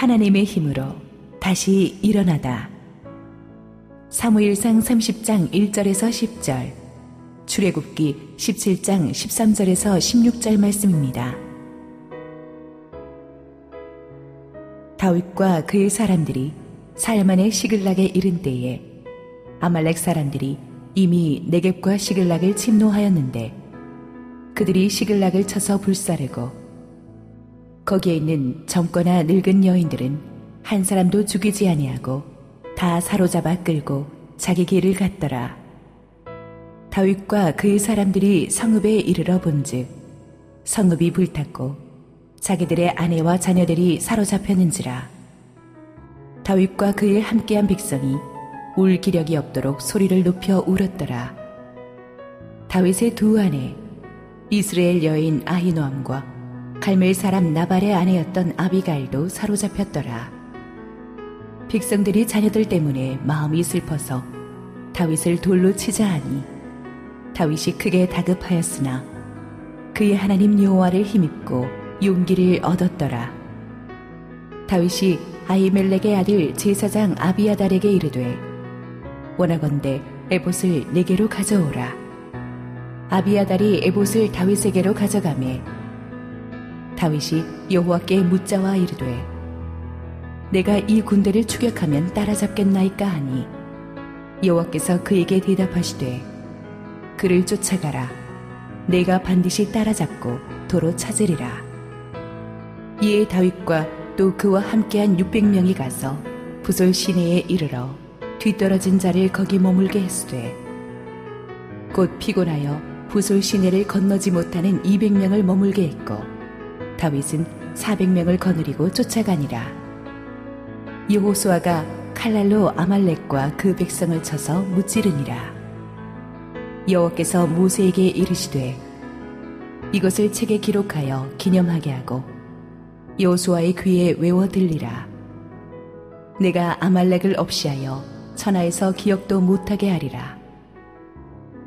하나님의 힘으로 다시 일어나다. 사무일상 30장 1절에서 10절, 출애굽기 17장 13절에서 16절 말씀입니다. 다윗과 그의 사람들이 살만의 시글락에 이른 때에 아말렉 사람들이 이미 네겝과 시글락을 침노하였는데 그들이 시글락을 쳐서 불사르고 거기에 있는 젊거나 늙은 여인들은 한 사람도 죽이지 아니하고 다 사로잡아 끌고 자기 길을 갔더라. 다윗과 그의 사람들이 성읍에 이르러 본즉 성읍이 불탔고 자기들의 아내와 자녀들이 사로잡혔는지라. 다윗과 그의 함께한 백성이 울 기력이 없도록 소리를 높여 울었더라. 다윗의 두 아내 이스라엘 여인 아히노암과 갈멜 사람 나발의 아내였던 아비가일도 사로잡혔더라. 백성들이 자녀들 때문에 마음이 슬퍼서 다윗을 돌로 치자 하니 다윗이 크게 다급하였으나 그의 하나님 여호와를 힘입고 용기를 얻었더라. 다윗이 아이멜렉의 아들 제사장 아비아달에게 이르되 원하건대 에봇을 내게로 가져오라. 아비아달이 에봇을 다윗에게로 가져가매 다윗이 여호와께 묻자와 이르되 내가 이 군대를 추격하면 따라잡겠나이까 하니? 여호와께서 그에게 대답하시되 그를 쫓아가라. 내가 반드시 따라잡고 도로 찾으리라. 이에 다윗과 또 그와 함께한 600명이 가서 부솔 시내에 이르러 뒤떨어진 자를 거기 머물게 했으되 곧 피곤하여 부솔 시내를 건너지 못하는 200명을 머물게 했고 다윗은 400명을 거느리고 쫓아가니라. 여호수아가 칼날로 아말렉과 그 백성을 쳐서 무찌르니라. 여호와께서 모세에게 이르시되 이것을 책에 기록하여 기념하게 하고 여호수아의 귀에 외워 들리라. 내가 아말렉을 없이하여 천하에서 기억도 못하게 하리라.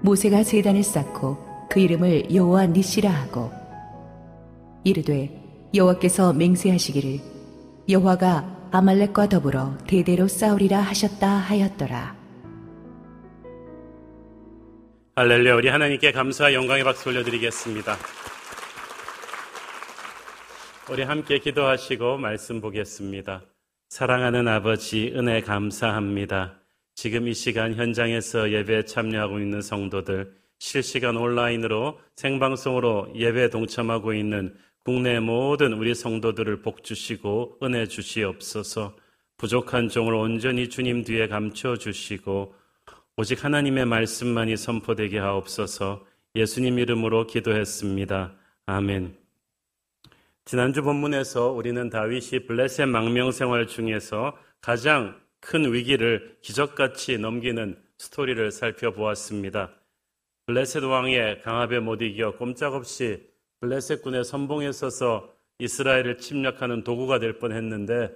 모세가 제단을 쌓고 그 이름을 여호와 니시라 하고 이르되 여호와께서 맹세하시기를 여호와가 아말렉과 더불어 대대로 싸우리라 하셨다 하였더라. 할렐루야 우리 하나님께 감사와 영광의 박수 올려드리겠습니다. 우리 함께 기도하시고 말씀 보겠습니다. 사랑하는 아버지 은혜 감사합니다. 지금 이 시간 현장에서 예배에 참여하고 있는 성도들 실시간 온라인으로 생방송으로 예배에 동참하고 있는 국내 모든 우리 성도들을 복 주시고 은혜 주시옵소서. 부족한 종을 온전히 주님 뒤에 감춰 주시고 오직 하나님의 말씀만이 선포되게 하옵소서. 예수님 이름으로 기도했습니다. 아멘. 지난주 본문에서 우리는 다윗이 블레셋 망명 생활 중에서 가장 큰 위기를 기적같이 넘기는 스토리를 살펴보았습니다. 블레셋 왕의 강압에 못 이겨 꼼짝없이 블레셋군의 선봉에 서서 이스라엘을 침략하는 도구가 될 뻔했는데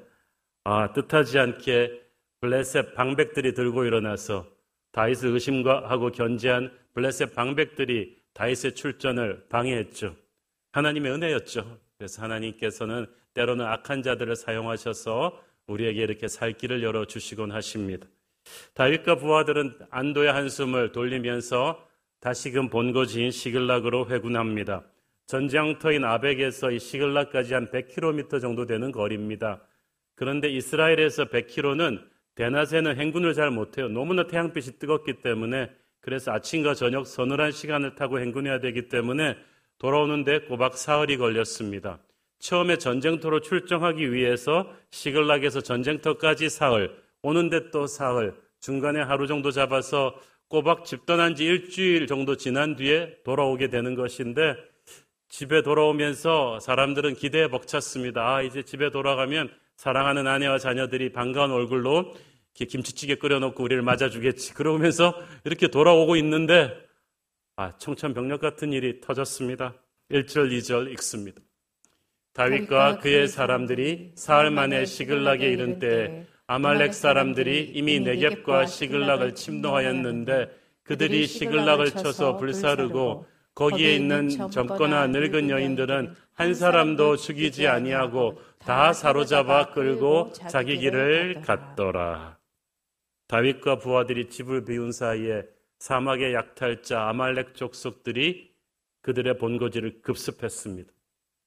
아, 뜻하지 않게 블레셋 방백들이 들고 일어나서 다윗을 의심하고 견제한 블레셋 방백들이 다윗의 출전을 방해했죠. 하나님의 은혜였죠. 그래서 하나님께서는 때로는 악한 자들을 사용하셔서 우리에게 이렇게 살 길을 열어 주시곤 하십니다. 다윗과 부하들은 안도의 한숨을 돌리면서 다시금 본거지인 시글락으로 회군합니다. 전장터인 아벡에서 이 시글라까지 한 100km 정도 되는 거리입니다. 그런데 이스라엘에서 100km는 대낮에는 행군을 잘 못해요. 너무나 태양빛이 뜨겁기 때문에 그래서 아침과 저녁 서늘한 시간을 타고 행군해야 되기 때문에 돌아오는데 꼬박 사흘이 걸렸습니다. 처음에 전쟁터로 출정하기 위해서 시글락에서 전쟁터까지 사흘, 오는데 또 사흘, 중간에 하루 정도 잡아서 꼬박 집 떠난 지 일주일 정도 지난 뒤에 돌아오게 되는 것인데 집에 돌아오면서 사람들은 기대에 벅찼습니다. 아, 이제 집에 돌아가면 사랑하는 아내와 자녀들이 반가운 얼굴로 김치찌개 끓여놓고 우리를 맞아주겠지. 그러면서 이렇게 돌아오고 있는데, 아, 청천벽력 같은 일이 터졌습니다. 1절, 2절 읽습니다. 다윗과 그의 사람들이 사흘 만에 시글락에 이른 때 아말렉 사람들이 이미 네겝과 시글락을 침노하였는데 그들이 시글락을 쳐서 불사르고 거기에 있는 젊거나 늙은 여인들은 한 사람도 죽이지 아니하고 다 사로잡아 끌고 자기 길을 갔더라. 다윗과 부하들이 집을 비운 사이에 사막의 약탈자 아말렉 족속들이 그들의 본거지를 급습했습니다.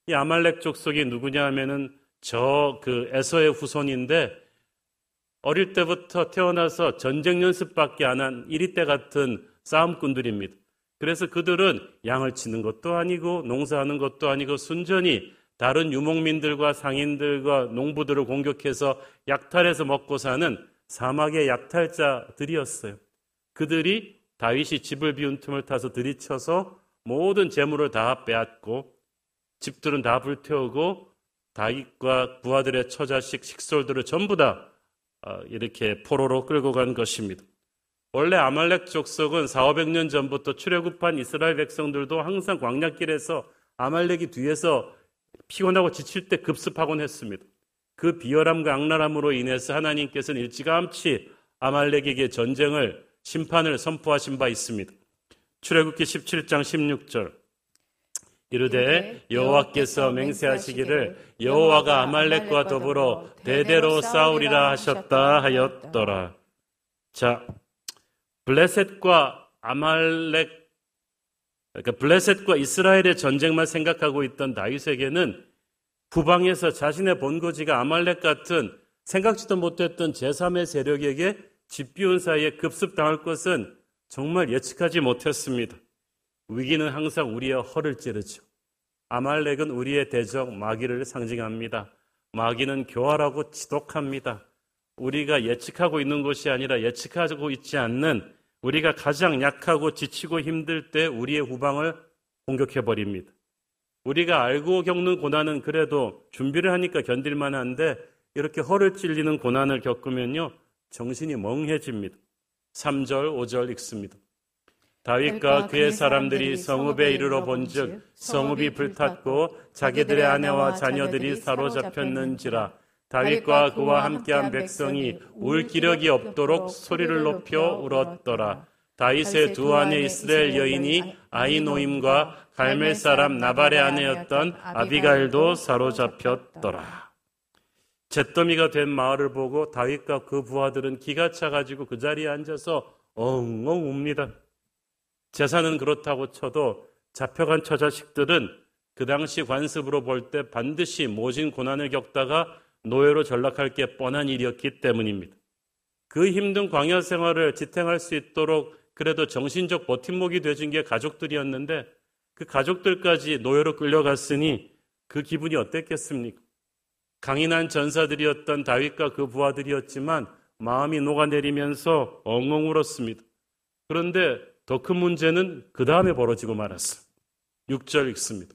이 아말렉 족속이 누구냐 하면은 저 그 에서의 후손인데 어릴 때부터 태어나서 전쟁 연습밖에 안 한 이리 때 같은 싸움꾼들입니다. 그래서 그들은 양을 치는 것도 아니고 농사하는 것도 아니고 순전히 다른 유목민들과 상인들과 농부들을 공격해서 약탈해서 먹고 사는 사막의 약탈자들이었어요. 그들이 다윗이 집을 비운 틈을 타서 들이쳐서 모든 재물을 다 빼앗고 집들은 다 불태우고 다윗과 부하들의 처자식 식솔들을 전부 다 어, 이렇게 포로로 끌고 간 것입니다. 원래 아말렉 족속은 4, 500년 전부터 출애굽한 이스라엘 백성들도 항상 광야길에서 아말렉이 뒤에서 피곤하고 지칠 때 급습하곤 했습니다. 그 비열함과 악랄함으로 인해서 하나님께서는 일찌감치 아말렉에게 전쟁을 심판을 선포하신 바 있습니다. 출애굽기 17장 16절 이르되 여호와께서 맹세하시기를 여호와가 아말렉과 더불어 대대로 싸우리라 하셨다 하였더라. 자, 블레셋과 아말렉 그러니까 블레셋과 이스라엘의 전쟁만 생각하고 있던 다윗에게는 부방에서 자신의 본거지가 아말렉 같은 생각지도 못했던 제3의 세력에게 집비운 사이에 급습당할 것은 정말 예측하지 못했습니다. 위기는 항상 우리의 허를 찌르죠. 아말렉은 우리의 대적 마귀를 상징합니다. 마귀는 교활하고 지독합니다. 우리가 예측하고 있는 것이 아니라 예측하고 있지 않는 우리가 가장 약하고 지치고 힘들 때 우리의 후방을 공격해 버립니다. 우리가 알고 겪는 고난은 그래도 준비를 하니까 견딜만 한데 이렇게 허를 찔리는 고난을 겪으면요. 정신이 멍해집니다. 3절, 5절 읽습니다. 다윗과 그의 사람들이 성읍에 이르러 본즉 성읍이 불탔고 자기들의 아내와 자녀들이 사로잡혔는지라 다윗과 그와 함께한 백성이 울 기력이 없도록 소리를 높여 울었더라. 다윗의 두 아내 이스라엘 여인이 아이노임과 갈멜 사람 나발의 아내였던 아비가일도 사로잡혔더라. 잿더미가 된 마을을 보고 다윗과 그 부하들은 기가 차가지고 그 자리에 앉아서 엉엉 웁니다. 재산은 그렇다고 쳐도 잡혀간 처자식들은 그 당시 관습으로 볼 때 반드시 모진 고난을 겪다가 노예로 전락할 게 뻔한 일이었기 때문입니다. 그 힘든 광야 생활을 지탱할 수 있도록 그래도 정신적 버팀목이 되준 게 가족들이었는데 그 가족들까지 노예로 끌려갔으니 그 기분이 어땠겠습니까? 강인한 전사들이었던 다윗과 그 부하들이었지만 마음이 녹아내리면서 엉엉 울었습니다. 그런데 더 큰 문제는 그 다음에 벌어지고 말았어. 6절 읽습니다.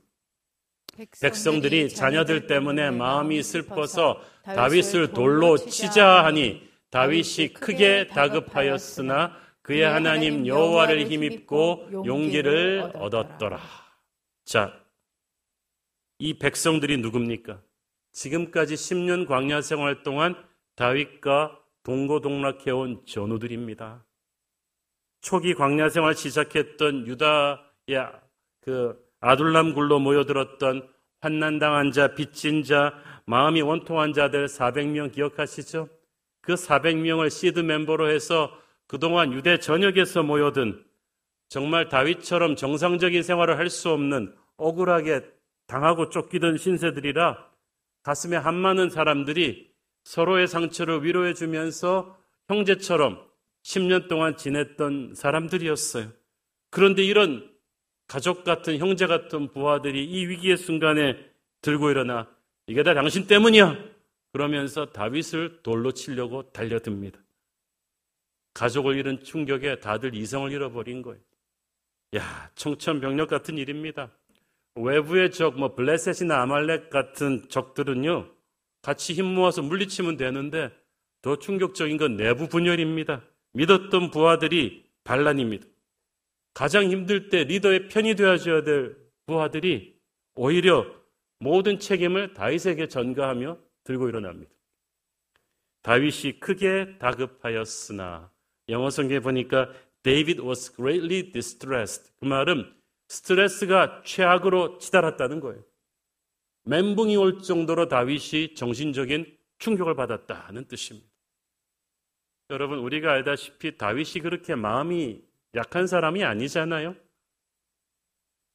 백성들이 자녀들 때문에 마음이 슬퍼서 다윗을 돌로 치자 하니 다윗이 크게 다급하였으나 그의 하나님 여호와를 힘입고 용기를 얻었더라. 자, 이 백성들이 누굽니까? 지금까지 10년 광야 생활 동안 다윗과 동고동락해온 전우들입니다. 초기 광야 생활 시작했던 유다의 그 아둘람 굴로 모여들었던 환난당한 자, 빚진 자, 마음이 원통한 자들 400명 기억하시죠? 그 400명을 시드 멤버로 해서 그동안 유대 전역에서 모여든 정말 다윗처럼 정상적인 생활을 할 수 없는 억울하게 당하고 쫓기던 신세들이라 가슴에 한 많은 사람들이 서로의 상처를 위로해 주면서 형제처럼 10년 동안 지냈던 사람들이었어요. 그런데 이런 가족 같은 형제 같은 부하들이 이 위기의 순간에 들고 일어나 이게 다 당신 때문이야. 그러면서 다윗을 돌로 치려고 달려듭니다. 가족을 잃은 충격에 다들 이성을 잃어버린 거예요. 야, 청천벽력 같은 일입니다. 외부의 적, 뭐 블레셋이나 아말렉 같은 적들은요, 같이 힘 모아서 물리치면 되는데 더 충격적인 건 내부 분열입니다. 믿었던 부하들이 반란입니다. 가장 힘들 때 리더의 편이 되어줘야 될 부하들이 오히려 모든 책임을 다윗에게 전가하며 들고 일어납니다. 다윗이 크게 다급하였으나 영어 성경에 보니까 David was greatly distressed. 그 말은 스트레스가 최악으로 치달았다는 거예요. 멘붕이 올 정도로 다윗이 정신적인 충격을 받았다는 뜻입니다. 여러분, 우리가 알다시피 다윗이 그렇게 마음이 약한 사람이 아니잖아요.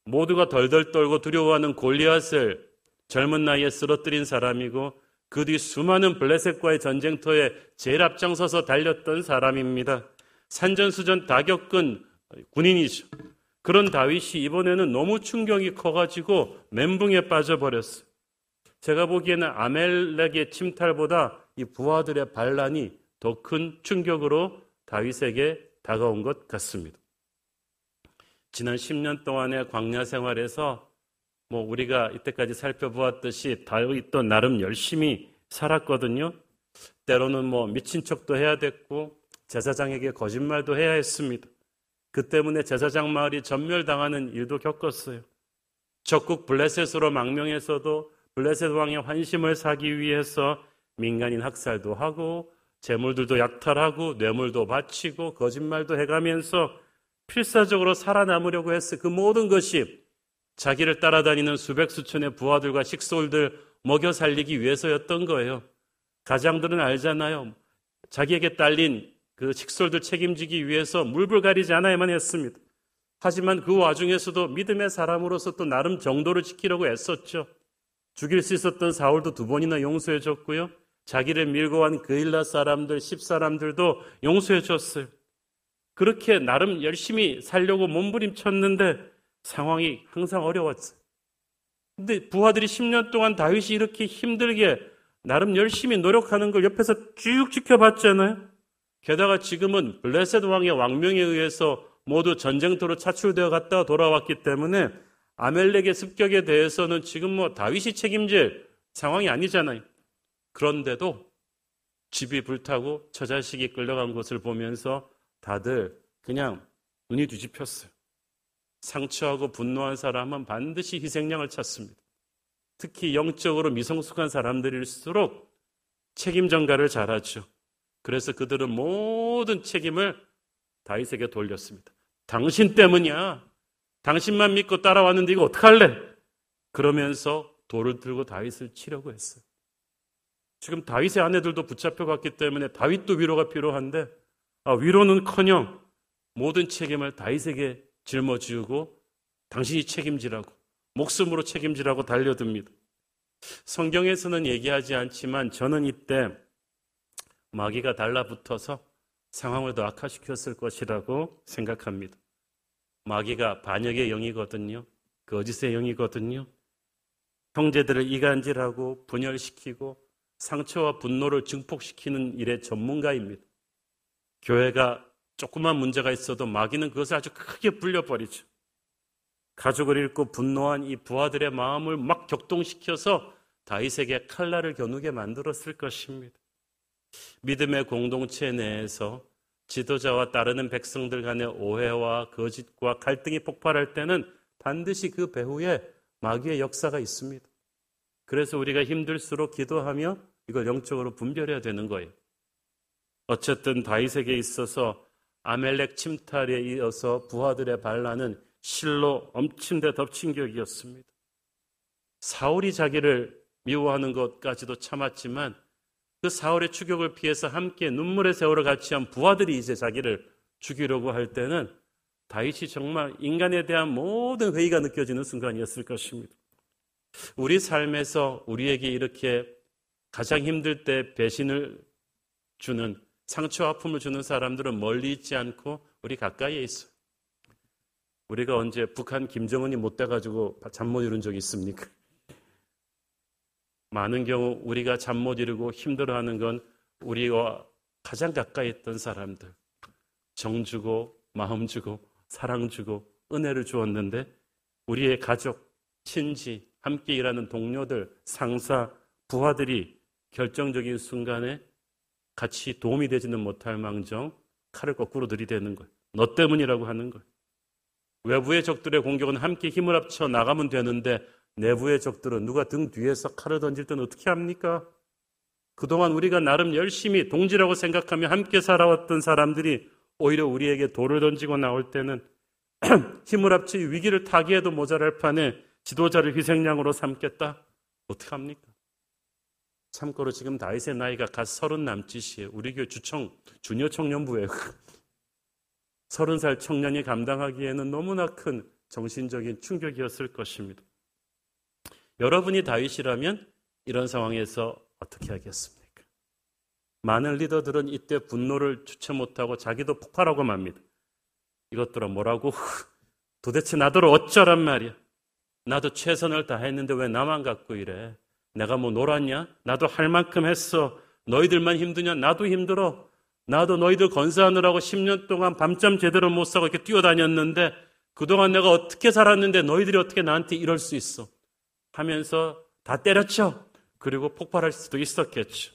모두가 덜덜 떨고 두려워하는 골리앗을 젊은 나이에 쓰러뜨린 사람이고 그 뒤 수많은 블레셋과의 전쟁터에 제일 앞장서서 달렸던 사람입니다. 산전수전 다 겪은 군인이죠. 그런 다윗이 이번에는 너무 충격이 커가지고 멘붕에 빠져버렸어요. 제가 보기에는 아멜렉의 침탈보다 이 부하들의 반란이 더 큰 충격으로 다윗에게 다가온 것 같습니다. 지난 10년 동안의 광야 생활에서 뭐 우리가 이때까지 살펴보았듯이 다윗도 나름 열심히 살았거든요. 때로는 뭐 미친 척도 해야 됐고 제사장에게 거짓말도 해야 했습니다. 그 때문에 제사장 마을이 전멸당하는 일도 겪었어요. 적국 블레셋으로 망명해서도 블레셋 왕의 환심을 사기 위해서 민간인 학살도 하고 재물들도 약탈하고 뇌물도 바치고 거짓말도 해가면서 필사적으로 살아남으려고 했어. 그 모든 것이 자기를 따라다니는 수백 수천의 부하들과 식솔들 먹여 살리기 위해서였던 거예요. 가장들은 알잖아요. 자기에게 딸린 그 식솔들 책임지기 위해서 물불 가리지 않아야만 했습니다. 하지만 그 와중에서도 믿음의 사람으로서 또 나름 정도를 지키려고 애썼죠. 죽일 수 있었던 사울도 두 번이나 용서해 줬고요. 자기를 밀고 간 그일라 사람들, 십 사람들도 용서해 줬어요. 그렇게 나름 열심히 살려고 몸부림쳤는데 상황이 항상 어려웠어요. 근데 부하들이 10년 동안 다윗이 이렇게 힘들게 나름 열심히 노력하는 걸 옆에서 쭉 지켜봤잖아요. 게다가 지금은 블레셋 왕의 왕명에 의해서 모두 전쟁터로 차출되어 갔다가 돌아왔기 때문에 아멜렉의 습격에 대해서는 지금 뭐 다윗이 책임질 상황이 아니잖아요. 그런데도 집이 불타고 처자식이 끌려간 것을 보면서 다들 그냥 눈이 뒤집혔어요. 상처하고 분노한 사람은 반드시 희생양을 찾습니다. 특히 영적으로 미성숙한 사람들일수록 책임 전가를 잘하죠. 그래서 그들은 모든 책임을 다윗에게 돌렸습니다. 당신 때문이야. 당신만 믿고 따라왔는데 이거 어떡할래? 그러면서 돌을 들고 다윗을 치려고 했어요. 지금 다윗의 아내들도 붙잡혀갔기 때문에 다윗도 위로가 필요한데 아, 위로는커녕 모든 책임을 다윗에게 짊어지고 당신이 책임지라고 목숨으로 책임지라고 달려듭니다. 성경에서는 얘기하지 않지만 저는 이때 마귀가 달라붙어서 상황을 더 악화시켰을 것이라고 생각합니다. 마귀가 반역의 영이거든요. 거짓의 영이거든요. 형제들을 이간질하고 분열시키고 상처와 분노를 증폭시키는 일의 전문가입니다. 교회가 조그만 문제가 있어도 마귀는 그것을 아주 크게 불려버리죠. 가족을 잃고 분노한 이 부하들의 마음을 막 격동시켜서 다윗에게 칼날을 겨누게 만들었을 것입니다. 믿음의 공동체 내에서 지도자와 따르는 백성들 간의 오해와 거짓과 갈등이 폭발할 때는 반드시 그 배후에 마귀의 역사가 있습니다. 그래서 우리가 힘들수록 기도하며 이걸 영적으로 분별해야 되는 거예요. 어쨌든 다윗에게 있어서 아멜렉 침탈에 이어서 부하들의 반란은 실로 엄침대 덮친 격이었습니다. 사울이 자기를 미워하는 것까지도 참았지만 그 사울의 추격을 피해서 함께 눈물의 세월을 같이 한 부하들이 이제 자기를 죽이려고 할 때는 다윗이 정말 인간에 대한 모든 회의가 느껴지는 순간이었을 것입니다. 우리 삶에서 우리에게 이렇게 가장 힘들 때 배신을 주는 상처 아픔을 주는 사람들은 멀리 있지 않고 우리 가까이에 있어요. 우리가 언제 북한 김정은이 못 돼가지고 잠 못 이룬 적이 있습니까? 많은 경우 우리가 잠 못 이루고 힘들어하는 건 우리와 가장 가까이 있던 사람들. 정 주고, 마음 주고, 사랑 주고, 은혜를 주었는데, 우리의 가족, 친지, 함께 일하는 동료들, 상사, 부하들이 결정적인 순간에 같이 도움이 되지는 못할 망정 칼을 거꾸로 들이대는 거예요. 너 때문이라고 하는 거예요. 외부의 적들의 공격은 함께 힘을 합쳐 나가면 되는데 내부의 적들은 누가 등 뒤에서 칼을 던질 때는 어떻게 합니까? 그동안 우리가 나름 열심히 동지라고 생각하며 함께 살아왔던 사람들이 오히려 우리에게 돌을 던지고 나올 때는 힘을 합치 위기를 타기에도 모자랄 판에 지도자를 희생양으로 삼겠다? 어떡합니까? 참고로 지금 다윗의 나이가 갓 서른 남짓이에요. 우리 교회 주청, 주니어 청년부에 서른 살 청년이 감당하기에는 너무나 큰 정신적인 충격이었을 것입니다. 여러분이 다윗이라면 이런 상황에서 어떻게 하겠습니까? 많은 리더들은 이때 분노를 주체 못하고 자기도 폭발하고 맙니다. 이것들아 뭐라고? 도대체 나더러 어쩌란 말이야? 나도 최선을 다했는데 왜 나만 갖고 이래? 내가 뭐 놀았냐? 나도 할 만큼 했어. 너희들만 힘드냐? 나도 힘들어. 나도 너희들 건사하느라고 10년 동안 밤잠 제대로 못 자고 이렇게 뛰어다녔는데 그동안 내가 어떻게 살았는데 너희들이 어떻게 나한테 이럴 수 있어? 하면서 다 때렸죠. 그리고 폭발할 수도 있었겠죠.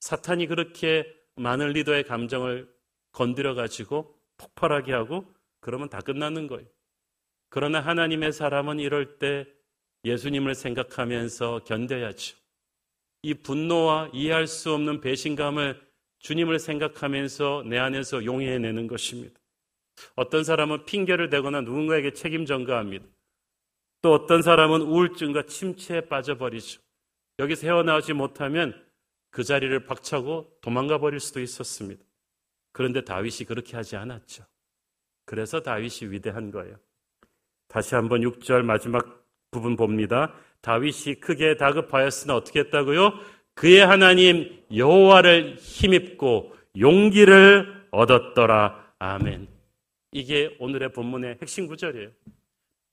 사탄이 그렇게 많은 리더의 감정을 건드려 가지고 폭발하게 하고 그러면 다 끝나는 거예요. 그러나 하나님의 사람은 이럴 때 예수님을 생각하면서 견뎌야죠. 이 분노와 이해할 수 없는 배신감을 주님을 생각하면서 내 안에서 용해내는 것입니다. 어떤 사람은 핑계를 대거나 누군가에게 책임 전가합니다. 또 어떤 사람은 우울증과 침체에 빠져버리죠. 여기서 헤어나오지 못하면 그 자리를 박차고 도망가 버릴 수도 있었습니다. 그런데 다윗이 그렇게 하지 않았죠. 그래서 다윗이 위대한 거예요. 다시 한번 6절 마지막 부분 봅니다. 다윗이 크게 다급하였으나 어떻게 했다고요? 그의 하나님 여호와를 힘입고 용기를 얻었더라. 아멘. 이게 오늘의 본문의 핵심 구절이에요.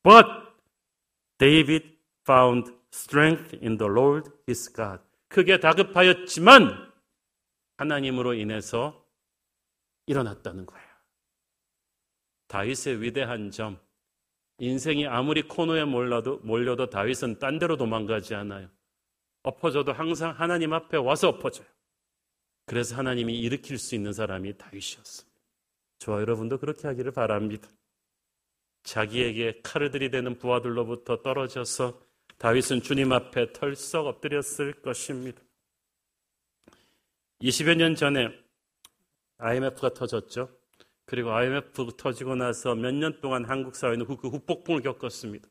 But David found strength in the Lord his God. 크게 다급하였지만 하나님으로 인해서 일어났다는 거예요. 다윗의 위대한 점, 인생이 아무리 코너에 몰려도, 몰려도 다윗은 딴 데로 도망가지 않아요. 엎어져도 항상 하나님 앞에 와서 엎어져요. 그래서 하나님이 일으킬 수 있는 사람이 다윗이었습니다. 저와 여러분도 그렇게 하기를 바랍니다. 자기에게 칼을 들이대는 부하들로부터 떨어져서 다윗은 주님 앞에 털썩 엎드렸을 것입니다. 20여 년 전에 IMF가 터졌죠. 그리고 IMF 터지고 나서 몇 년 동안 한국 사회는 그 후폭풍을 겪었습니다.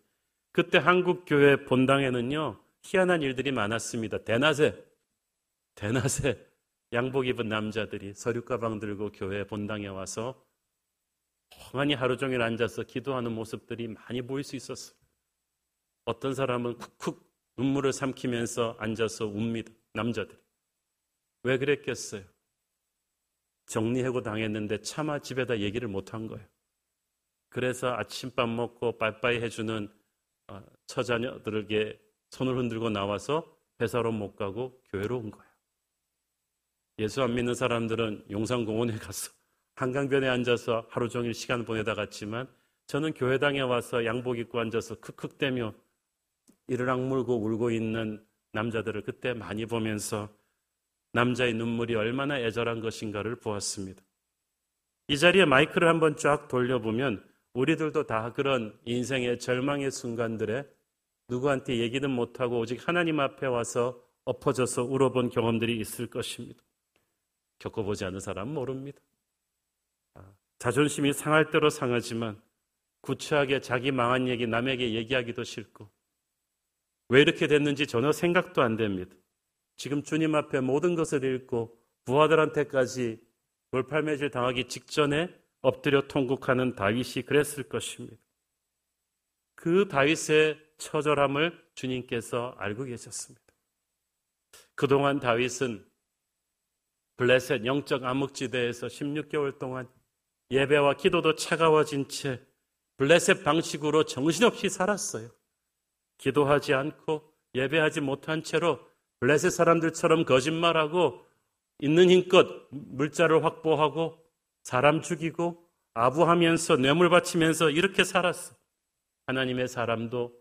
그때 한국 교회 본당에는요 희한한 일들이 많았습니다. 대낮에 대낮에 양복 입은 남자들이 서류 가방 들고 교회 본당에 와서 멍하니 하루 종일 앉아서 기도하는 모습들이 많이 보일 수 있었어요. 어떤 사람은 쿡쿡 눈물을 삼키면서 앉아서 웁니다. 남자들이. 왜 그랬겠어요? 정리해고 당했는데 차마 집에다 얘기를 못 한 거예요. 그래서 아침밥 먹고 빠이빠이 해주는 어, 처자녀들에게 손을 흔들고 나와서 회사로 못 가고 교회로 온 거예요. 예수 안 믿는 사람들은 용산공원에 가서 한강변에 앉아서 하루 종일 시간 보내다 갔지만 저는 교회당에 와서 양복 입고 앉아서 크크대며 이를 악물고 울고 있는 남자들을 그때 많이 보면서 남자의 눈물이 얼마나 애절한 것인가를 보았습니다. 이 자리에 마이크를 한번 쫙 돌려보면 우리들도 다 그런 인생의 절망의 순간들에 누구한테 얘기는 못하고 오직 하나님 앞에 와서 엎어져서 울어본 경험들이 있을 것입니다. 겪어보지 않은 사람은 모릅니다. 아, 자존심이 상할 대로 상하지만 구차하게 자기 망한 얘기 남에게 얘기하기도 싫고 왜 이렇게 됐는지 전혀 생각도 안 됩니다. 지금 주님 앞에 모든 것을 잃고 부하들한테까지 돌팔매질 당하기 직전에 엎드려 통곡하는 다윗이 그랬을 것입니다. 그 다윗의 처절함을 주님께서 알고 계셨습니다. 그동안 다윗은 블레셋 영적 암흑지대에서 16개월 동안 예배와 기도도 차가워진 채 블레셋 방식으로 정신없이 살았어요. 기도하지 않고 예배하지 못한 채로 블레셋 사람들처럼 거짓말하고 있는 힘껏 물자를 확보하고 사람 죽이고 아부하면서 뇌물 바치면서 이렇게 살았어. 하나님의 사람도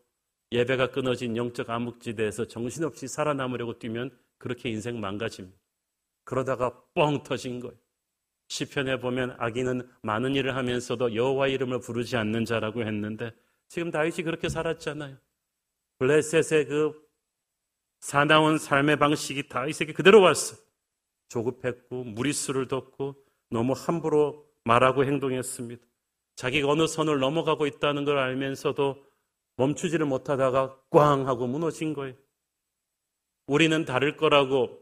예배가 끊어진 영적 암흑지대에서 정신없이 살아남으려고 뛰면 그렇게 인생 망가집니다. 그러다가 뻥 터진 거예요. 시편에 보면 악인은 많은 일을 하면서도 여호와 이름을 부르지 않는 자라고 했는데 지금 다윗이 그렇게 살았잖아요. 블레셋의 그 사나운 삶의 방식이 다윗에게 그대로 왔어. 조급했고 무리수를 뒀고 너무 함부로 말하고 행동했습니다. 자기가 어느 선을 넘어가고 있다는 걸 알면서도 멈추지를 못하다가 꽝 하고 무너진 거예요. 우리는 다를 거라고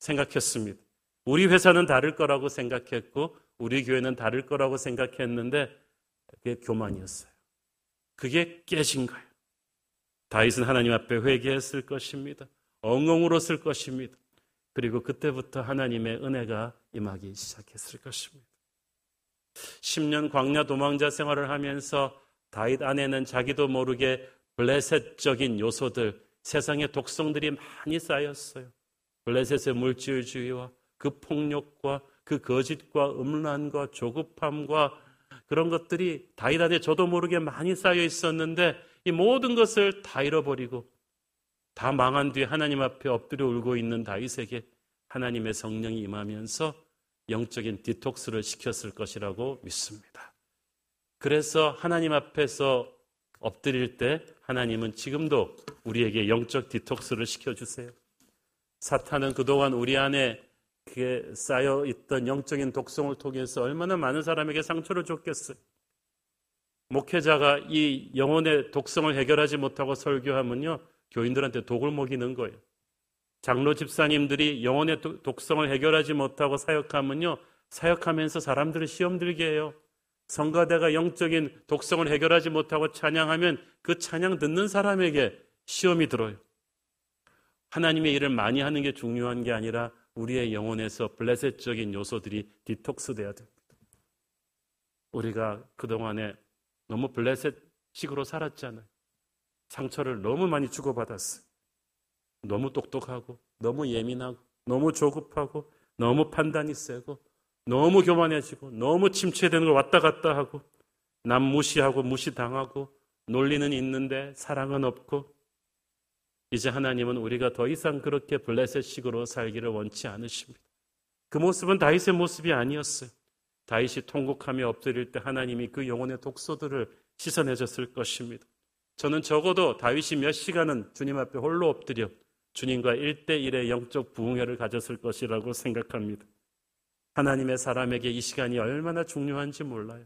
생각했습니다. 우리 회사는 다를 거라고 생각했고, 우리 교회는 다를 거라고 생각했는데, 그게 교만이었어요. 그게 깨진 거예요. 다윗은 하나님 앞에 회개했을 것입니다. 엉엉 울었을 것입니다. 그리고 그때부터 하나님의 은혜가 임하기 시작했을 것입니다. 10년 광야 도망자 생활을 하면서 다윗 안에는 자기도 모르게 블레셋적인 요소들, 세상의 독성들이 많이 쌓였어요. 블레셋의 물질주의와 그 폭력과 그 거짓과 음란과 조급함과 그런 것들이 다윗 안에 저도 모르게 많이 쌓여 있었는데 이 모든 것을 다 잃어버리고 다 망한 뒤에 하나님 앞에 엎드려 울고 있는 다윗에게 하나님의 성령이 임하면서 영적인 디톡스를 시켰을 것이라고 믿습니다. 그래서 하나님 앞에서 엎드릴 때 하나님은 지금도 우리에게 영적 디톡스를 시켜주세요. 사탄은 그동안 우리 안에 쌓여 있던 영적인 독성을 통해서 얼마나 많은 사람에게 상처를 줬겠어요. 목회자가 이 영혼의 독성을 해결하지 못하고 설교하면요, 교인들한테 독을 먹이는 거예요. 장로 집사님들이 영혼의 독성을 해결하지 못하고 사역하면요, 사역하면서 사람들을 시험 들게 해요. 성가대가 영적인 독성을 해결하지 못하고 찬양하면 그 찬양 듣는 사람에게 시험이 들어요. 하나님의 일을 많이 하는 게 중요한 게 아니라 우리의 영혼에서 블레셋적인 요소들이 디톡스 돼야 됩니다. 우리가 그동안에 너무 블레셋식으로 살았잖아요. 상처를 너무 많이 주고받았어요. 너무 똑똑하고, 너무 예민하고, 너무 조급하고, 너무 판단이 세고, 너무 교만해지고, 너무 침체되는 걸 왔다 갔다 하고, 남 무시하고 무시당하고, 논리는 있는데 사랑은 없고, 이제 하나님은 우리가 더 이상 그렇게 블레셋식으로 살기를 원치 않으십니다. 그 모습은 다윗의 모습이 아니었어요. 다윗이 통곡하며 엎드릴 때 하나님이 그 영혼의 독소들을 씻어내셨을 것입니다. 저는 적어도 다윗이 몇 시간은 주님 앞에 홀로 엎드려 주님과 일대일의 영적 부흥회를 가졌을 것이라고 생각합니다. 하나님의 사람에게 이 시간이 얼마나 중요한지 몰라요.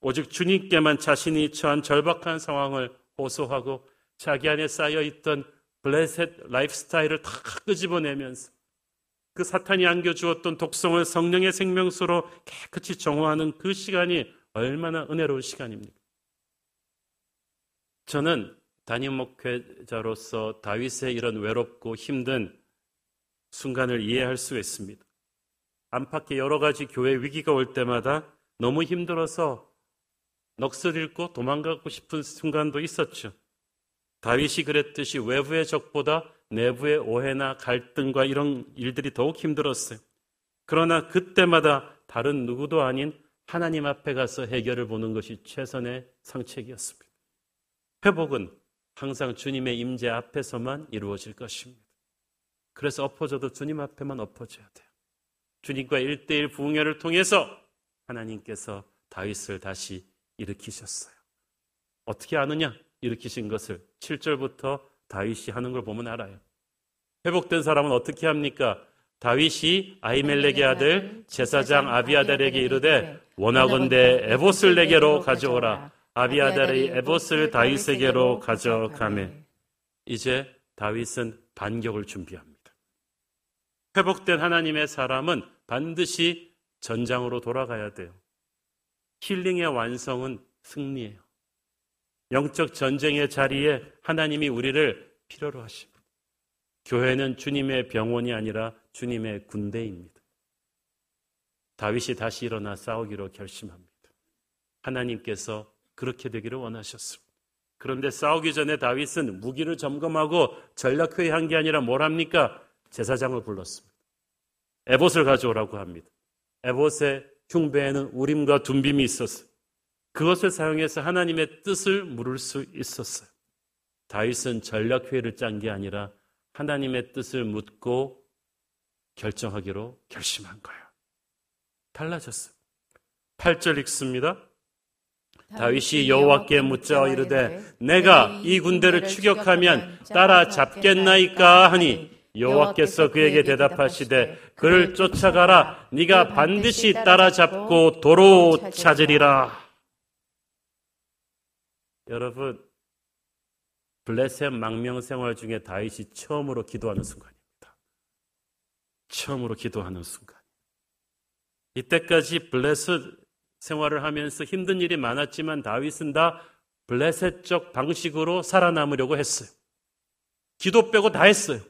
오직 주님께만 자신이 처한 절박한 상황을 호소하고 자기 안에 쌓여 있던 블레셋 라이프스타일을 다 끄집어내면서 그 사탄이 안겨주었던 독성을 성령의 생명수로 깨끗이 정화하는 그 시간이 얼마나 은혜로운 시간입니까? 저는 담임 목회자로서 다윗의 이런 외롭고 힘든 순간을 이해할 수 있습니다. 안팎의 여러 가지 교회 위기가 올 때마다 너무 힘들어서 넋을 잃고 도망가고 싶은 순간도 있었죠. 다윗이 그랬듯이 외부의 적보다 내부의 오해나 갈등과 이런 일들이 더욱 힘들었어요. 그러나 그때마다 다른 누구도 아닌 하나님 앞에 가서 해결을 보는 것이 최선의 상책이었습니다. 회복은 항상 주님의 임재 앞에서만 이루어질 것입니다. 그래서 엎어져도 주님 앞에만 엎어져야 돼요. 주님과 일대일 부흥회를 통해서 하나님께서 다윗을 다시 일으키셨어요. 어떻게 아느냐? 일으키신 것을 7절부터 다윗이 하는 걸 보면 알아요. 회복된 사람은 어떻게 합니까? 다윗이 아이멜렉의 아들 제사장 아비아달에게 이르되 원하건대 에봇을 내게로 가져오라. 아비아달의 에봇을 다윗에게로 가져가매. 이제 다윗은 반격을 준비합니다. 회복된 하나님의 사람은 반드시 전장으로 돌아가야 돼요. 힐링의 완성은 승리예요. 영적 전쟁의 자리에 하나님이 우리를 필요로 하십니다. 교회는 주님의 병원이 아니라 주님의 군대입니다. 다윗이 다시 일어나 싸우기로 결심합니다. 하나님께서 그렇게 되기를 원하셨습니다. 그런데 싸우기 전에 다윗은 무기를 점검하고 전략회의 한 게 아니라 뭘 합니까? 제사장을 불렀습니다. 에봇을 가져오라고 합니다. 에봇의 흉배에는 우림과 둔빔이 있었어요. 그것을 사용해서 하나님의 뜻을 물을 수 있었어요. 다윗은 전략회의를 짠 게 아니라 하나님의 뜻을 묻고 결정하기로 결심한 거예요. 달라졌어요. 8절 읽습니다. 다윗이 여호와께 묻자 이르되 내가 이 군대를 추격하면 따라 잡겠나이까 하니 여호와께서 그에게 대답하시되 그를 쫓아가라 네가 반드시 따라잡고 도로 찾으리라. 여러분 블레셋 망명 생활 중에 다윗이 처음으로 기도하는 순간입니다. 처음으로 기도하는 순간. 이때까지 블레셋 생활을 하면서 힘든 일이 많았지만 다윗은 다 블레셋적 방식으로 살아남으려고 했어요. 기도 빼고 다 했어요.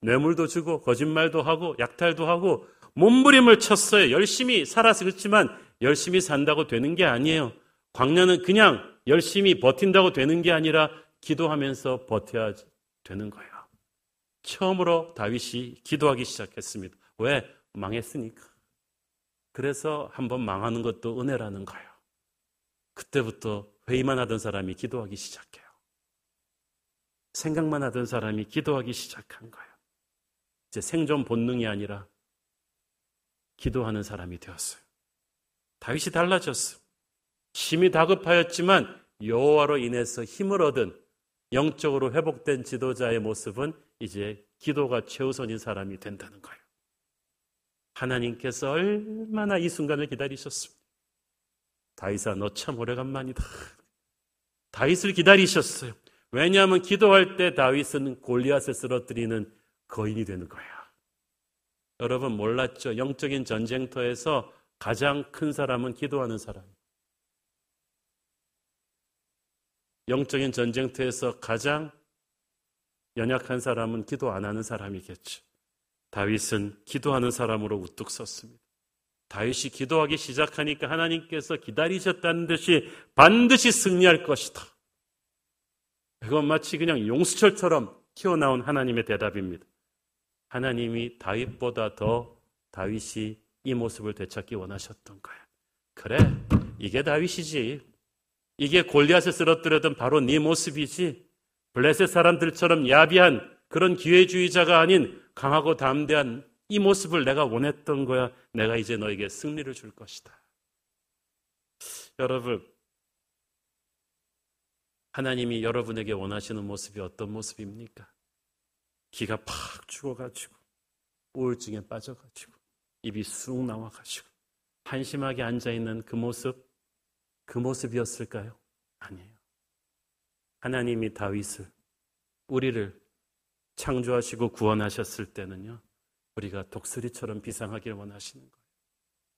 뇌물도 주고 거짓말도 하고 약탈도 하고 몸부림을 쳤어요. 열심히 살아서 그렇지만 열심히 산다고 되는 게 아니에요. 광야는 그냥 열심히 버틴다고 되는 게 아니라 기도하면서 버텨야 되는 거예요. 처음으로 다윗이 기도하기 시작했습니다. 왜? 망했으니까. 그래서 한번 망하는 것도 은혜라는 거예요. 그때부터 회의만 하던 사람이 기도하기 시작해요. 생각만 하던 사람이 기도하기 시작한 거예요. 이제 생존 본능이 아니라 기도하는 사람이 되었어요. 다윗이 달라졌어요. 심히 다급하였지만 여호와로 인해서 힘을 얻은 영적으로 회복된 지도자의 모습은 이제 기도가 최우선인 사람이 된다는 거예요. 하나님께서 얼마나 이 순간을 기다리셨습니다. 다윗아 너 참 오래간만이다. 다윗을 기다리셨어요. 왜냐하면 기도할 때 다윗은 골리앗을 쓰러뜨리는 거인이 되는 거야. 여러분 몰랐죠? 영적인 전쟁터에서 가장 큰 사람은 기도하는 사람. 영적인 전쟁터에서 가장 연약한 사람은 기도 안 하는 사람이겠죠. 다윗은 기도하는 사람으로 우뚝 섰습니다. 다윗이 기도하기 시작하니까 하나님께서 기다리셨다는 듯이 반드시 승리할 것이다. 이건 마치 그냥 용수철처럼 튀어나온 하나님의 대답입니다. 하나님이 다윗보다 더 다윗이 이 모습을 되찾기 원하셨던 거야. 그래, 이게 다윗이지. 이게 골리앗을 쓰러뜨렸던 바로 네 모습이지. 블레셋 사람들처럼 야비한 그런 기회주의자가 아닌 강하고 담대한 이 모습을 내가 원했던 거야. 내가 이제 너에게 승리를 줄 것이다. 여러분, 하나님이 여러분에게 원하시는 모습이 어떤 모습입니까? 기가 팍 죽어가지고, 우울증에 빠져가지고, 입이 쑥 나와가지고, 한심하게 앉아있는 그 모습, 그 모습이었을까요? 아니에요. 하나님이 다윗을 우리를 창조하시고 구원하셨을 때는요. 우리가 독수리처럼 비상하기를 원하시는 거예요.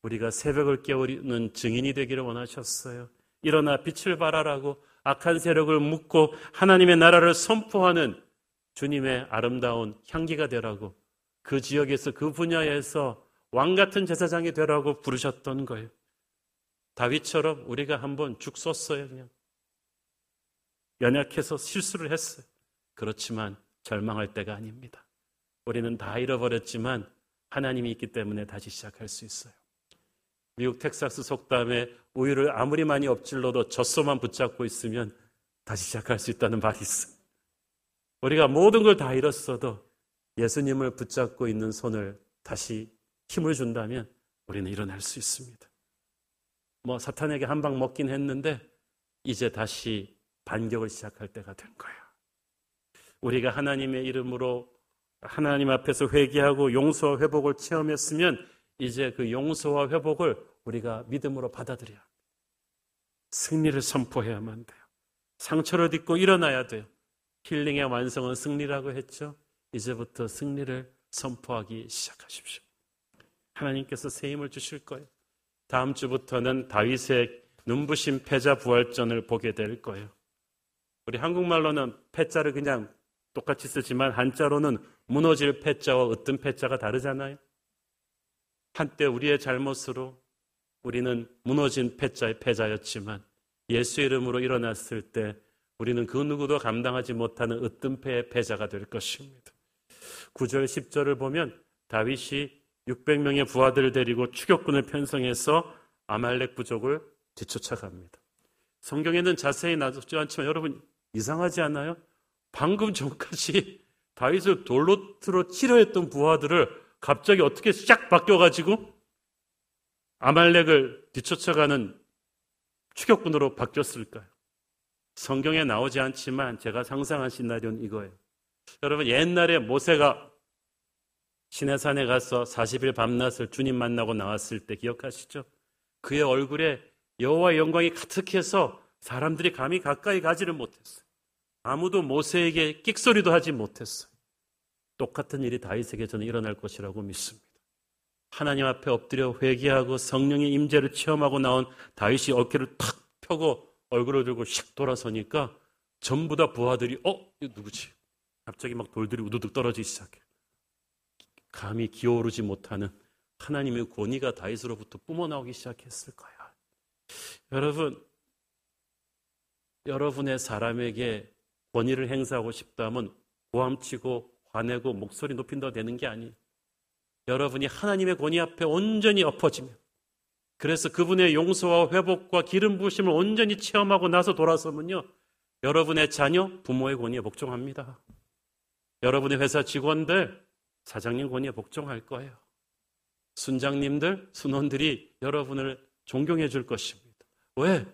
우리가 새벽을 깨우는 증인이 되기를 원하셨어요. 일어나 빛을 발하라고 악한 세력을 묶고 하나님의 나라를 선포하는 주님의 아름다운 향기가 되라고 그 지역에서 그 분야에서 왕 같은 제사장이 되라고 부르셨던 거예요. 다윗처럼 우리가 한번 죽 섰어요, 그냥. 연약해서 실수를 했어요. 그렇지만 절망할 때가 아닙니다. 우리는 다 잃어버렸지만 하나님이 있기 때문에 다시 시작할 수 있어요. 미국 텍사스 속담에 우유를 아무리 많이 엎질러도 젖소만 붙잡고 있으면 다시 시작할 수 있다는 말이 있어요. 우리가 모든 걸 다 잃었어도 예수님을 붙잡고 있는 손을 다시 힘을 준다면 우리는 일어날 수 있습니다. 뭐 사탄에게 한 방 먹긴 했는데 이제 다시 반격을 시작할 때가 된 거예요. 우리가 하나님의 이름으로 하나님 앞에서 회개하고 용서와 회복을 체험했으면 이제 그 용서와 회복을 우리가 믿음으로 받아들여야 합니다. 승리를 선포해야만 돼요. 상처를 딛고 일어나야 돼요. 힐링의 완성은 승리라고 했죠. 이제부터 승리를 선포하기 시작하십시오. 하나님께서 새 힘을 주실 거예요. 다음 주부터는 다윗의 눈부신 패자 부활전을 보게 될 거예요. 우리 한국말로는 패자를 그냥 똑같이 쓰지만 한자로는 무너질 패자와 으뜸 패자가 다르잖아요. 한때 우리의 잘못으로 우리는 무너진 패자의 패자였지만 예수 이름으로 일어났을 때 우리는 그 누구도 감당하지 못하는 으뜸패의 패자가 될 것입니다. 9절 10절을 보면 다윗이 600명의 부하들을 데리고 추격군을 편성해서 아말렉 부족을 뒤쫓아갑니다. 성경에는 자세히 나오지 않지만 여러분 이상하지 않나요? 방금 전까지 다윗을 돌로트로 치료했던 부하들을 갑자기 어떻게 싹 바뀌어가지고 아말렉을 뒤쫓아가는 추격군으로 바뀌었을까요? 성경에 나오지 않지만 제가 상상한 시나리오는 이거예요. 여러분 옛날에 모세가 시내산에 가서 40일 밤낮을 주님 만나고 나왔을 때 기억하시죠? 그의 얼굴에 여호와의 영광이 가득해서 사람들이 감히 가까이 가지를 못했어요. 아무도 모세에게 끽소리도 하지 못했어요. 똑같은 일이 다윗에게 저는 일어날 것이라고 믿습니다. 하나님 앞에 엎드려 회개하고 성령의 임재를 체험하고 나온 다윗이 어깨를 탁 펴고 얼굴을 들고 샥 돌아서니까 전부 다 부하들이 어? 이거 누구지? 갑자기 막 돌들이 우두둑 떨어지기 시작해. 감히 기어오르지 못하는 하나님의 권위가 다윗으로부터 뿜어나오기 시작했을 거야. 여러분, 여러분의 사람에게 권위를 행사하고 싶다면 고함치고 화내고 목소리 높인다 되는 게 아니에요. 여러분이 하나님의 권위 앞에 온전히 엎어지며 그래서 그분의 용서와 회복과 기름 부으심을 온전히 체험하고 나서 돌아서면요. 여러분의 자녀, 부모의 권위에 복종합니다. 여러분의 회사 직원들, 사장님 권위에 복종할 거예요. 순장님들, 순원들이 여러분을 존경해 줄 것입니다. 왜?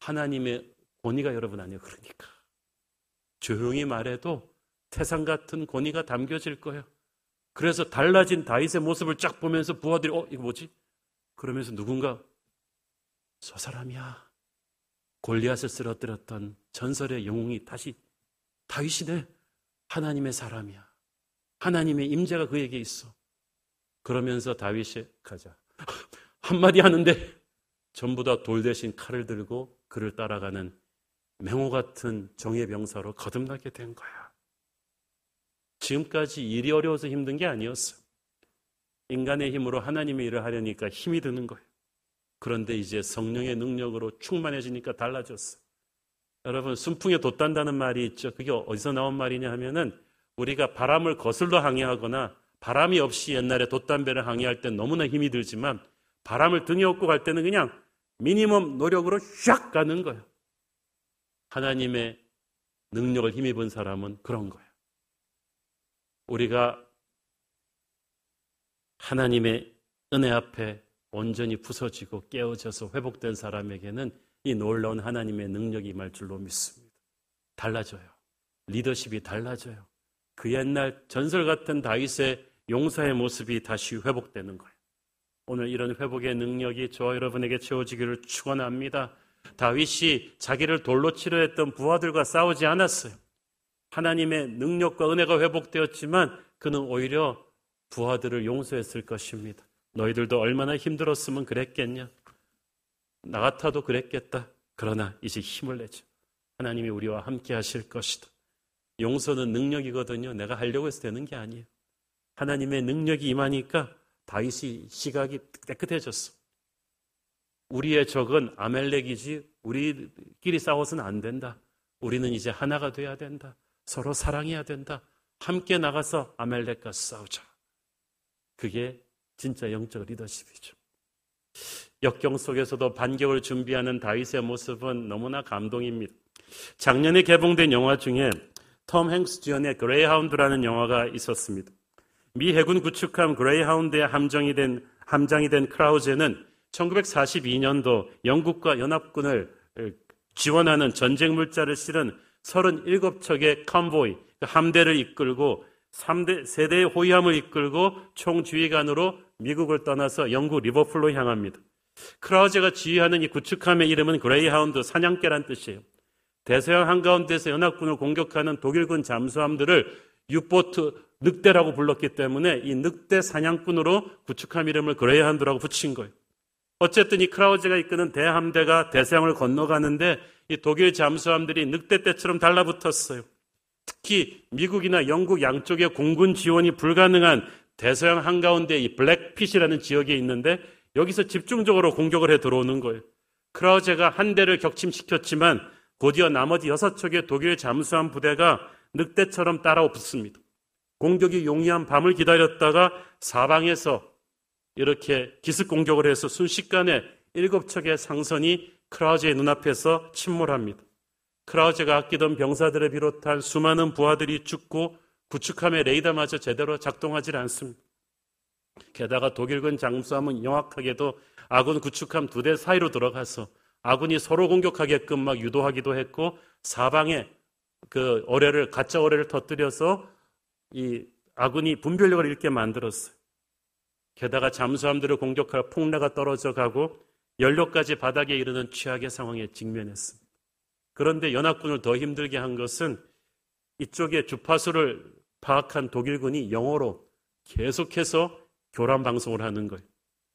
하나님의 권위가 여러분 안에 그러니까. 조용히 말해도 태산 같은 권위가 담겨질 거예요. 그래서 달라진 다윗의 모습을 쫙 보면서 부하들이 어 이거 뭐지? 그러면서 누군가 저 사람이야. 골리앗을 쓰러뜨렸던 전설의 영웅이 다시 다윗이네. 하나님의 사람이야. 하나님의 임재가 그에게 있어. 그러면서 다윗이 가자. 한마디 하는데 전부 다 돌 대신 칼을 들고 그를 따라가는 맹호 같은 정예 병사로 거듭나게 된 거야. 지금까지 일이 어려워서 힘든 게 아니었어요. 인간의 힘으로 하나님의 일을 하려니까 힘이 드는 거예요. 그런데 이제 성령의 능력으로 충만해지니까 달라졌어요. 여러분, 순풍에 돛단다는 말이 있죠. 그게 어디서 나온 말이냐 하면은 우리가 바람을 거슬러 항해하거나 바람이 없이 옛날에 돛담배를 항해할 땐 너무나 힘이 들지만 바람을 등에 업고 갈 때는 그냥 미니멈 노력으로 샥 가는 거예요. 하나님의 능력을 힘입은 사람은 그런 거예요. 우리가 하나님의 은혜 앞에 온전히 부서지고 깨어져서 회복된 사람에게는 이 놀라운 하나님의 능력이 임할 줄로 믿습니다. 달라져요. 리더십이 달라져요. 그 옛날 전설 같은 다윗의 용사의 모습이 다시 회복되는 거예요. 오늘 이런 회복의 능력이 저와 여러분에게 채워지기를 축원합니다. 다윗이 자기를 돌로 치려 했던 부하들과 싸우지 않았어요. 하나님의 능력과 은혜가 회복되었지만 그는 오히려 부하들을 용서했을 것입니다. 너희들도 얼마나 힘들었으면 그랬겠냐? 나 같아도 그랬겠다. 그러나 이제 힘을 내죠. 하나님이 우리와 함께 하실 것이다. 용서는 능력이거든요. 내가 하려고 해서 되는 게 아니에요. 하나님의 능력이 임하니까 다윗이 시각이 깨끗해졌어. 우리의 적은 아멜렉이지 우리끼리 싸워서는 안 된다. 우리는 이제 하나가 돼야 된다. 서로 사랑해야 된다. 함께 나가서 아멜렉과 싸우자. 그게 진짜 영적 리더십이죠. 역경 속에서도 반격을 준비하는 다윗의 모습은 너무나 감동입니다. 작년에 개봉된 영화 중에 톰 행크스 주연의 그레이하운드라는 영화가 있었습니다. 미 해군 구축함 그레이하운드의 함정이 된 함장이 된 크라우제는 1942년도 영국과 연합군을 지원하는 전쟁 물자를 실은 37척의 convoy, 그 함대를 이끌고 3대, 세대의 호위함을 이끌고 총지휘관으로 미국을 떠나서 영국 리버풀로 향합니다. 크라우제가 지휘하는 이 구축함의 이름은 그레이하운드 사냥개란 뜻이에요. 대서양 한가운데서 연합군을 공격하는 독일군 잠수함들을 유보트 늑대라고 불렀기 때문에 이 늑대 사냥꾼으로 구축함 이름을 그레이하운드라고 붙인 거예요. 어쨌든 이 크라우제가 이끄는 대함대가 대서양을 건너가는데 이 독일 잠수함들이 늑대 떼처럼 달라붙었어요. 특히 미국이나 영국 양쪽의 공군 지원이 불가능한 대서양 한가운데 이 Black Pit이라는 지역에 있는데 여기서 집중적으로 공격을 해 들어오는 거예요. 크라우제가 한 대를 격침시켰지만 곧이어 나머지 여섯 척의 독일 잠수함 부대가 늑대처럼 따라 붙습니다. 공격이 용이한 밤을 기다렸다가 사방에서 이렇게 기습 공격을 해서 순식간에 일곱 척의 상선이 크라우제의 눈앞에서 침몰합니다. 크라우제가 아끼던 병사들을 비롯한 수많은 부하들이 죽고 구축함의 레이더마저 제대로 작동하지 않습니다. 게다가 독일군 장수함은 영악하게도 아군 구축함 두 대 사이로 들어가서 아군이 서로 공격하게끔 막 유도하기도 했고 사방에 그 어뢰를 가짜 어뢰를 터뜨려서 이 아군이 분별력을 잃게 만들었어요. 게다가 잠수함들을 공격할 폭라가 떨어져 가고 연료까지 바닥에 이르는 최악의 상황에 직면했습니다. 그런데 연합군을 더 힘들게 한 것은 이쪽에 주파수를 파악한 독일군이 영어로 계속해서 교란 방송을 하는 거예요.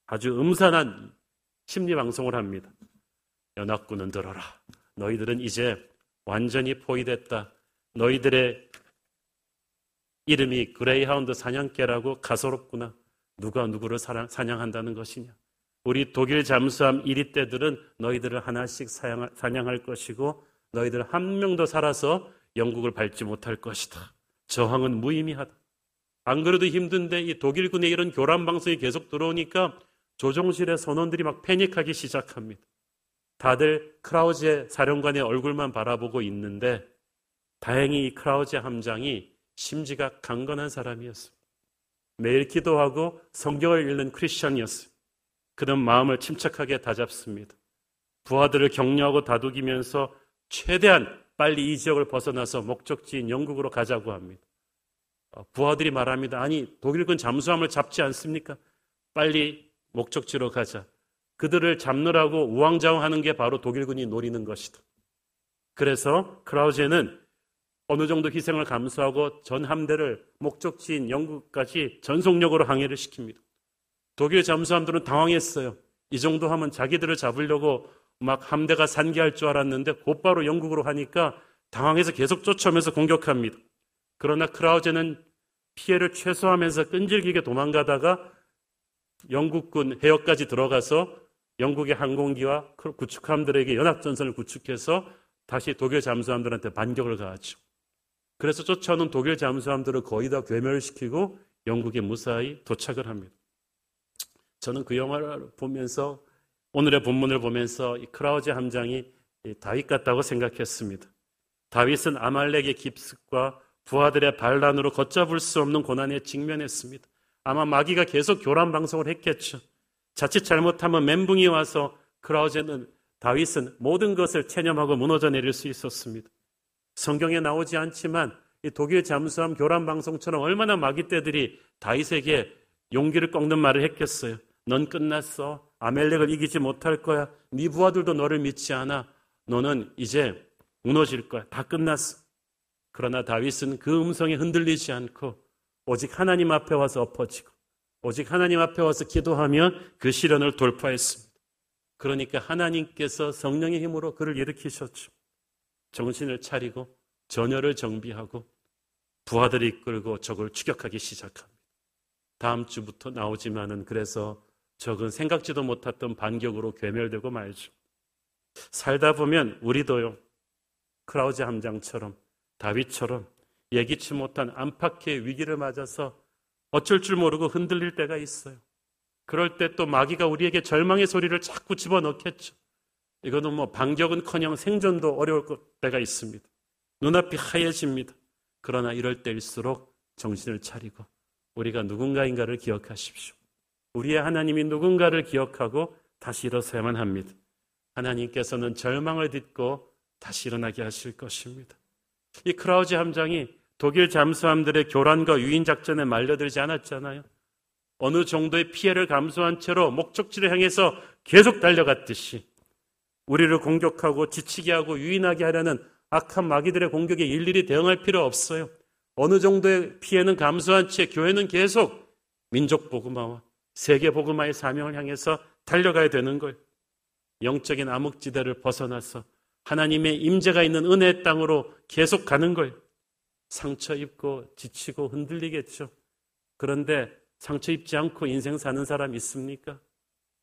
아주 음산한 심리 방송을 합니다. 연합군은 들어라. 너희들은 이제 완전히 포위됐다. 너희들의 이름이 그레이하운드 사냥개라고 가소롭구나. 누가 누구를 사냥한다는 것이냐. 우리 독일 잠수함 이리 떼들은 너희들을 하나씩 사냥할 것이고 너희들 한 명도 살아서 영국을 밟지 못할 것이다. 저항은 무의미하다. 안 그래도 힘든데 이 독일군의 이런 교란 방송이 계속 들어오니까 조종실의 선원들이 막 패닉하기 시작합니다. 다들 크라우제 사령관의 얼굴만 바라보고 있는데 다행히 이 크라우제 함장이 심지가 강건한 사람이었습니다. 매일 기도하고 성경을 읽는 크리스천이었습니다. 그는 마음을 침착하게 다잡습니다. 부하들을 격려하고 다독이면서 최대한 빨리 이 지역을 벗어나서 목적지인 영국으로 가자고 합니다. 어, 부하들이 말합니다. 아니, 독일군 잠수함을 잡지 않습니까? 빨리 목적지로 가자. 그들을 잡느라고 우왕좌왕하는 게 바로 독일군이 노리는 것이다. 그래서 크라우제는 어느 정도 희생을 감수하고 전 함대를 목적지인 영국까지 전속력으로 항해를 시킵니다. 독일 잠수함들은 당황했어요. 이 정도 하면 자기들을 잡으려고 막 함대가 산기할 줄 알았는데 곧바로 영국으로 하니까 당황해서 계속 쫓아오면서 공격합니다. 그러나 크라우제는 피해를 최소화하면서 끈질기게 도망가다가 영국군 해역까지 들어가서 영국의 항공기와 구축함들에게 연합전선을 구축해서 다시 독일 잠수함들한테 반격을 가하죠. 그래서 쫓아오는 독일 잠수함들을 거의 다 괴멸시키고 영국에 무사히 도착을 합니다. 저는 그 영화를 보면서 오늘의 본문을 보면서 이 크라우제 함장이 다윗 같다고 생각했습니다. 다윗은 아말렉의 깁습과 부하들의 반란으로 걷잡을 수 없는 고난에 직면했습니다. 아마 마귀가 계속 교란 방송을 했겠죠. 자칫 잘못하면 멘붕이 와서 크라우제는 다윗은 모든 것을 체념하고 무너져 내릴 수 있었습니다. 성경에 나오지 않지만 독일 잠수함 교란 방송처럼 얼마나 마귀 떼들이 다윗에게 용기를 꺾는 말을 했겠어요. 넌 끝났어. 아멜렉을 이기지 못할 거야. 네 부하들도 너를 믿지 않아. 너는 이제 무너질 거야. 다 끝났어. 그러나 다윗은 그 음성에 흔들리지 않고 오직 하나님 앞에 와서 엎어지고 오직 하나님 앞에 와서 기도하면 그 시련을 돌파했습니다. 그러니까 하나님께서 성령의 힘으로 그를 일으키셨죠. 정신을 차리고 전열을 정비하고 부하들을 이끌고 적을 추격하기 시작합니다. 다음 주부터 나오지만은 그래서 적은 생각지도 못했던 반격으로 괴멸되고 말죠. 살다 보면 우리도요. 크라우즈 함장처럼 다윗처럼 예기치 못한 안팎의 위기를 맞아서 어쩔 줄 모르고 흔들릴 때가 있어요. 그럴 때 또 마귀가 우리에게 절망의 소리를 자꾸 집어넣겠죠. 이거는 뭐 반격은커녕 생존도 어려울 때가 있습니다. 눈앞이 하얘집니다. 그러나 이럴 때일수록 정신을 차리고 우리가 누군가인가를 기억하십시오. 우리의 하나님이 누군가를 기억하고 다시 일어서야만 합니다. 하나님께서는 절망을 딛고 다시 일어나게 하실 것입니다. 이 크라우지 함장이 독일 잠수함들의 교란과 유인 작전에 말려들지 않았잖아요. 어느 정도의 피해를 감수한 채로 목적지를 향해서 계속 달려갔듯이 우리를 공격하고 지치게 하고 유인하게 하려는 악한 마귀들의 공격에 일일이 대응할 필요 없어요. 어느 정도의 피해는 감수한 채 교회는 계속 민족 복음화와 세계 복음화의 사명을 향해서 달려가야 되는 거예요. 영적인 암흑지대를 벗어나서 하나님의 임재가 있는 은혜의 땅으로 계속 가는 거예요. 상처 입고 지치고 흔들리겠죠. 그런데 상처 입지 않고 인생 사는 사람 있습니까?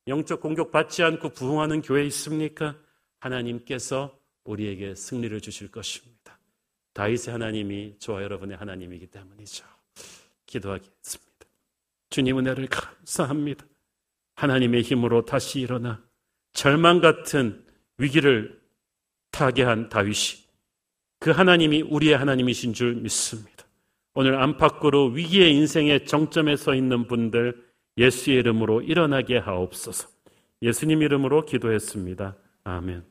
영적 공격 받지 않고 부흥하는 교회 있습니까? 하나님께서 우리에게 승리를 주실 것입니다. 다윗의 하나님이 저와 여러분의 하나님이기 때문이죠. 기도하겠습니다. 주님 은혜를 감사합니다. 하나님의 힘으로 다시 일어나 절망 같은 위기를 타게한 다윗이 그 하나님이 우리의 하나님이신 줄 믿습니다. 오늘 안팎으로 위기의 인생의 정점에 서 있는 분들 예수의 이름으로 일어나게 하옵소서. 예수님 이름으로 기도했습니다. 아멘.